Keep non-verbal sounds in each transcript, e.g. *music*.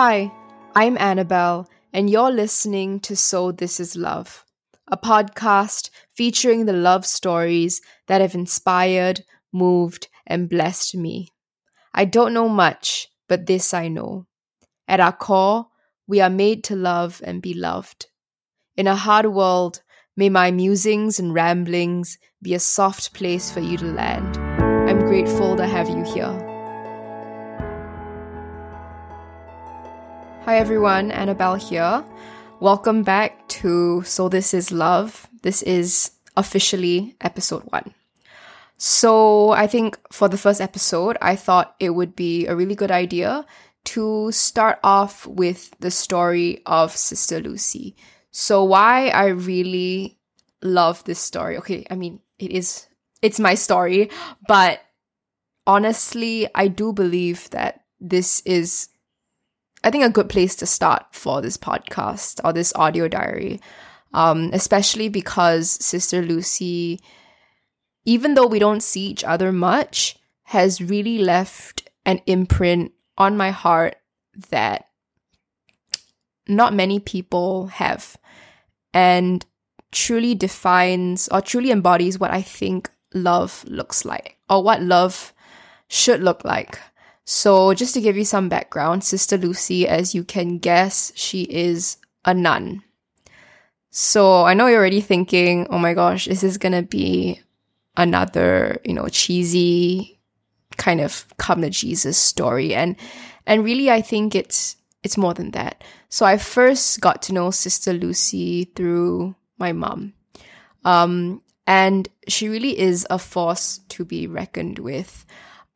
Hi, I'm Annabelle, and you're listening to So This Is Love, a podcast featuring the love stories that have inspired, moved, and blessed me. I don't know much, but this I know. At our core, we are made to love and be loved. In a hard world, may my musings and ramblings be a soft place for you to land. I'm grateful to have you here. Hi everyone, Annabelle here. Welcome back to So This Is Love. This is officially episode one. So I think for the first episode, I thought it would be a really good idea to start off with the story of Sister Lucy. So why I really love this story. Okay, I mean, it is it's my story, but honestly, I do believe that this is I think a good place to start for this podcast or this audio diary. Um, especially because Sister Lucy, even though we don't see each other much, has really left an imprint on my heart that not many people have and truly defines or truly embodies what I think love looks like or what love should look like. So, just to give you some background, Sister Lucy, as you can guess, she is a nun. So, I know you're already thinking, oh my gosh, this is gonna be another, you know, cheesy kind of come to Jesus story. And and really I think it's it's more than that. So I first got to know Sister Lucy through my mom. Um, and she really is a force to be reckoned with.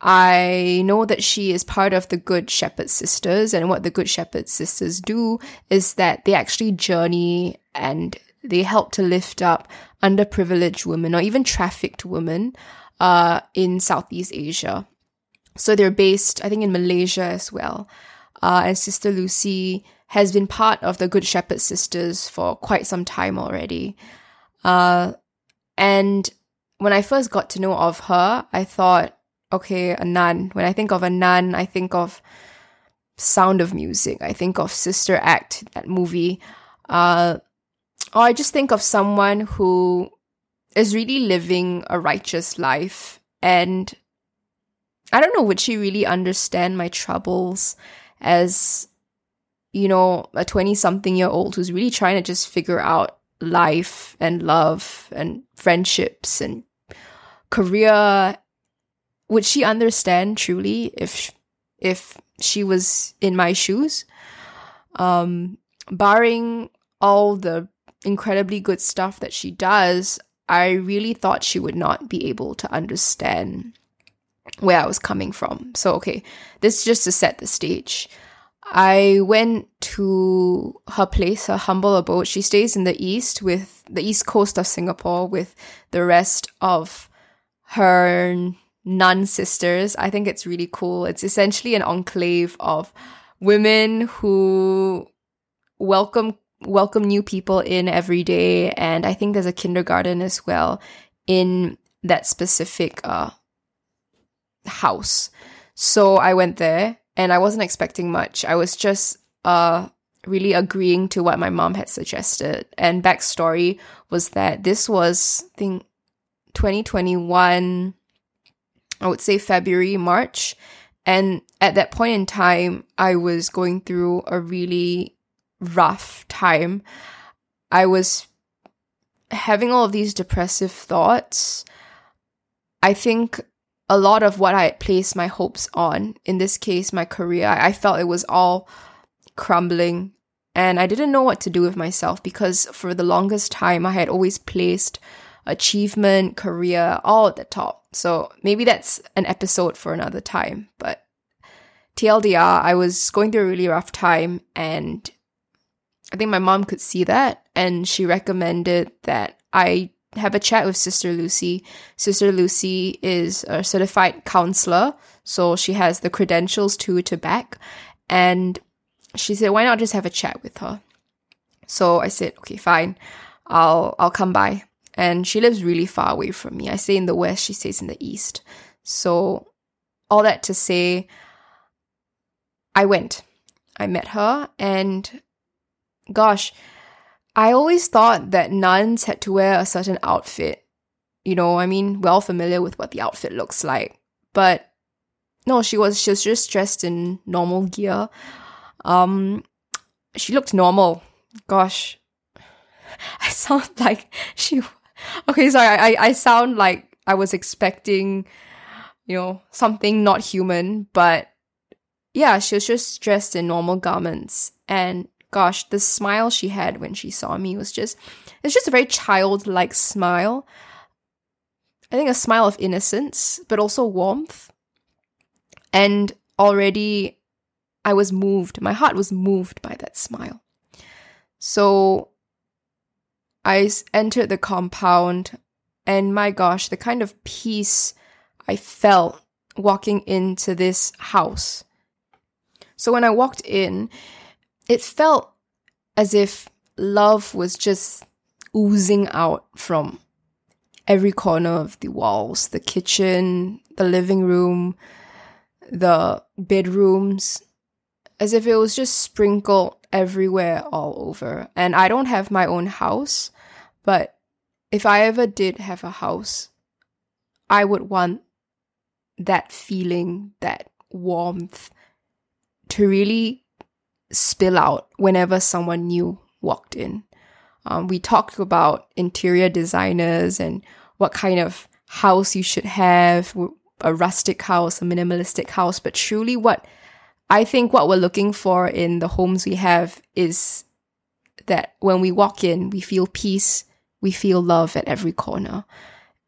I know that she is part of the Good Shepherd Sisters, and what the Good Shepherd Sisters do is that they actually journey and they help to lift up underprivileged women or even trafficked women uh, in Southeast Asia. So they're based, I think, in Malaysia as well. Uh, and Sister Lucy has been part of the Good Shepherd Sisters for quite some time already. Uh, and when I first got to know of her, I thought, okay, a nun. When I think of a nun, I think of Sound of Music. I think of Sister Act, that movie. Uh, or I just think of someone who is really living a righteous life. And I don't know, would she really understand my troubles as, you know, a 20 something year old who's really trying to just figure out life and love and friendships and career would she understand truly if if she was in my shoes? Um barring all the incredibly good stuff that she does i really thought she would not be able to understand where i was coming from. So okay this is just to set the stage. I went to her place, her humble abode. She stays in the east with the east coast of Singapore with the rest of her nun sisters. I think it's really cool. It's essentially an enclave of women who welcome welcome new people in every day and I think there's a kindergarten as well in that specific uh house. So I went there and I wasn't expecting much. I was just uh really agreeing to what my mom had suggested. And backstory was that this was I think 2021 I would say February, March. And at that point in time, I was going through a really rough time. I was having all of these depressive thoughts. I think a lot of what I had placed my hopes on, in this case, my career, I felt it was all crumbling. And I didn't know what to do with myself because for the longest time, I had always placed achievement, career, all at the top. So maybe that's an episode for another time. But TLDR, I was going through a really rough time and I think my mom could see that and she recommended that I have a chat with Sister Lucy. Sister Lucy is a certified counselor, so she has the credentials too to back. And she said, why not just have a chat with her? So I said, okay, fine. I'll I'll come by and she lives really far away from me. I stay in the west, she stays in the east. So, all that to say, I went. I met her, and gosh, I always thought that nuns had to wear a certain outfit. You know, I mean, well familiar with what the outfit looks like. But no, she was she was just dressed in normal gear. Um she looked normal. Gosh. *laughs* I sound like she Okay, sorry, I I sound like I was expecting, you know, something not human, but yeah, she was just dressed in normal garments. And gosh, the smile she had when she saw me was just, it's just a very childlike smile. I think a smile of innocence, but also warmth. And already I was moved. My heart was moved by that smile. So I entered the compound, and my gosh, the kind of peace I felt walking into this house. So when I walked in, it felt as if love was just oozing out from every corner of the walls the kitchen, the living room, the bedrooms, as if it was just sprinkled everywhere all over. And I don't have my own house, but if I ever did have a house, I would want that feeling, that warmth to really spill out whenever someone new walked in. Um, we talked about interior designers and what kind of house you should have a rustic house, a minimalistic house, but truly what I think what we're looking for in the homes we have is that when we walk in, we feel peace, we feel love at every corner.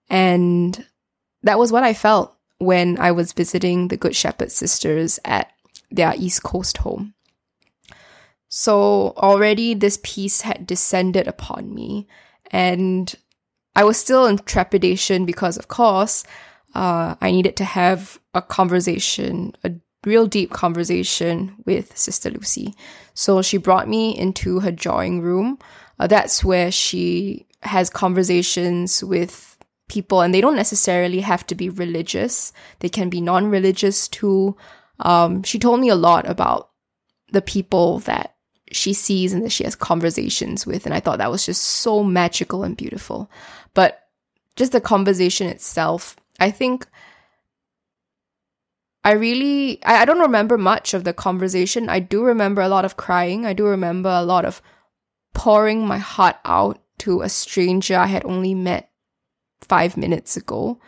And that was what I felt when I was visiting the Good Shepherd sisters at their East Coast home. So already this peace had descended upon me, and I was still in trepidation because, of course, uh, I needed to have a conversation, a real deep conversation with Sister Lucy. So she brought me into her drawing room. Uh, that's where she has conversations with people, and they don't necessarily have to be religious, they can be non religious too. Um, she told me a lot about the people that she sees and that she has conversations with. And I thought that was just so magical and beautiful. But just the conversation itself, I think I really, I, I don't remember much of the conversation. I do remember a lot of crying. I do remember a lot of pouring my heart out to a stranger I had only met five minutes ago.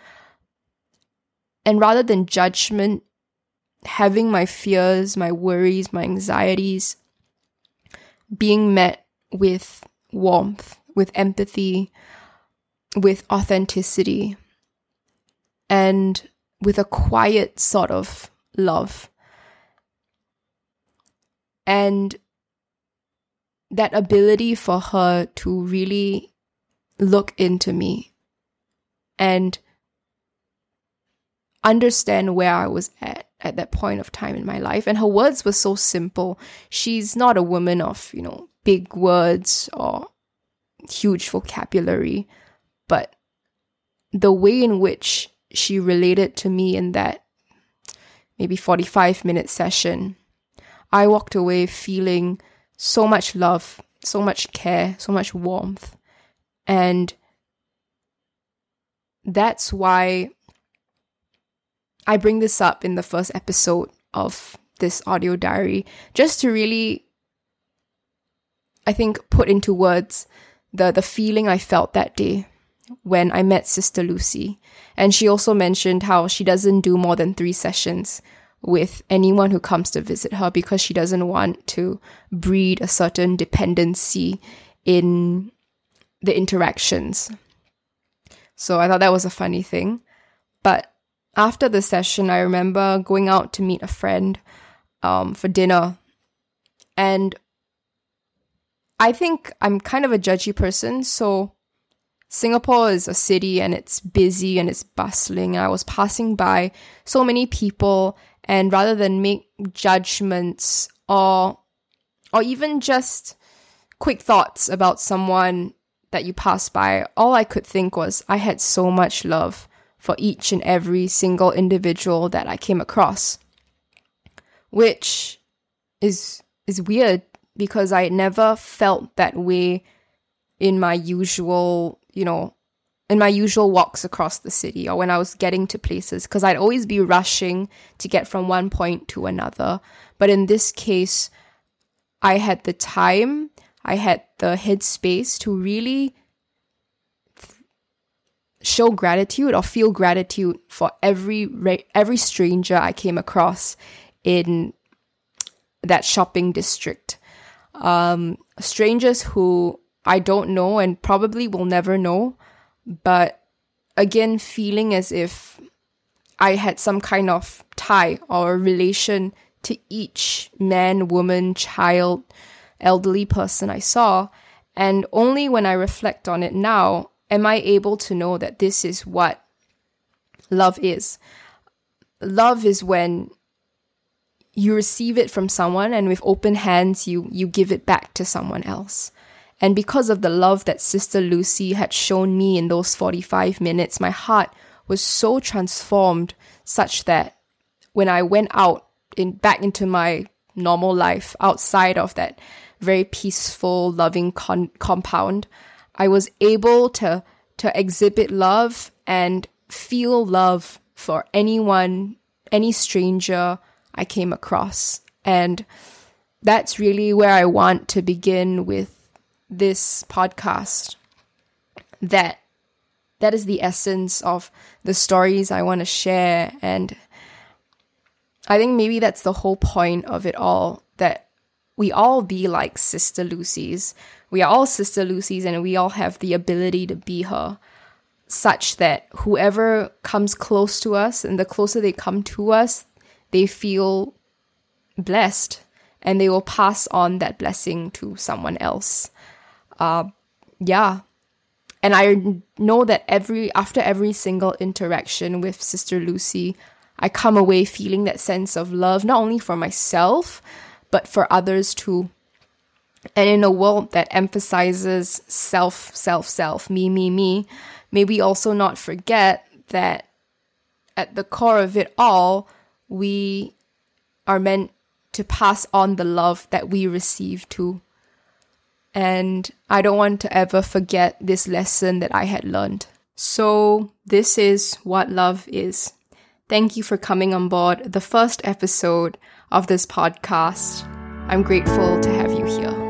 And rather than judgment, having my fears, my worries, my anxieties, being met with warmth, with empathy, with authenticity, and with a quiet sort of love. And that ability for her to really look into me and understand where I was at at that point of time in my life. And her words were so simple. She's not a woman of, you know, big words or huge vocabulary, but the way in which she related to me in that maybe 45 minute session, I walked away feeling so much love, so much care, so much warmth. And that's why I bring this up in the first episode of this audio diary just to really, I think, put into words the, the feeling I felt that day when I met Sister Lucy. And she also mentioned how she doesn't do more than three sessions with anyone who comes to visit her because she doesn't want to breed a certain dependency in the interactions. So I thought that was a funny thing. But after the session, I remember going out to meet a friend um, for dinner. And I think I'm kind of a judgy person. So Singapore is a city and it's busy and it's bustling. I was passing by so many people, and rather than make judgments or or even just quick thoughts about someone that you pass by, all I could think was I had so much love for each and every single individual that I came across, which is is weird because I never felt that way in my usual, you know, in my usual walks across the city or when I was getting to places because I'd always be rushing to get from one point to another. But in this case, I had the time, I had the headspace to really show gratitude or feel gratitude for every every stranger I came across in that shopping district. Um, strangers who I don't know and probably will never know, but again, feeling as if I had some kind of tie or relation to each man, woman, child, elderly person I saw. And only when I reflect on it now am I able to know that this is what love is. Love is when you receive it from someone and with open hands you you give it back to someone else. And because of the love that Sister Lucy had shown me in those 45 minutes, my heart was so transformed such that when I went out in back into my normal life outside of that very peaceful, loving con- compound, I was able to to exhibit love and feel love for anyone, any stranger I came across. And that's really where I want to begin with this podcast. That that is the essence of the stories I want to share and I think maybe that's the whole point of it all that we all be like Sister Lucy's we are all Sister Lucy's and we all have the ability to be her, such that whoever comes close to us and the closer they come to us, they feel blessed and they will pass on that blessing to someone else. Uh, yeah. And I know that every after every single interaction with Sister Lucy, I come away feeling that sense of love, not only for myself, but for others too. And in a world that emphasizes self, self, self, me, me, me, may we also not forget that at the core of it all, we are meant to pass on the love that we receive too. And I don't want to ever forget this lesson that I had learned. So, this is what love is. Thank you for coming on board the first episode of this podcast. I'm grateful to have you here.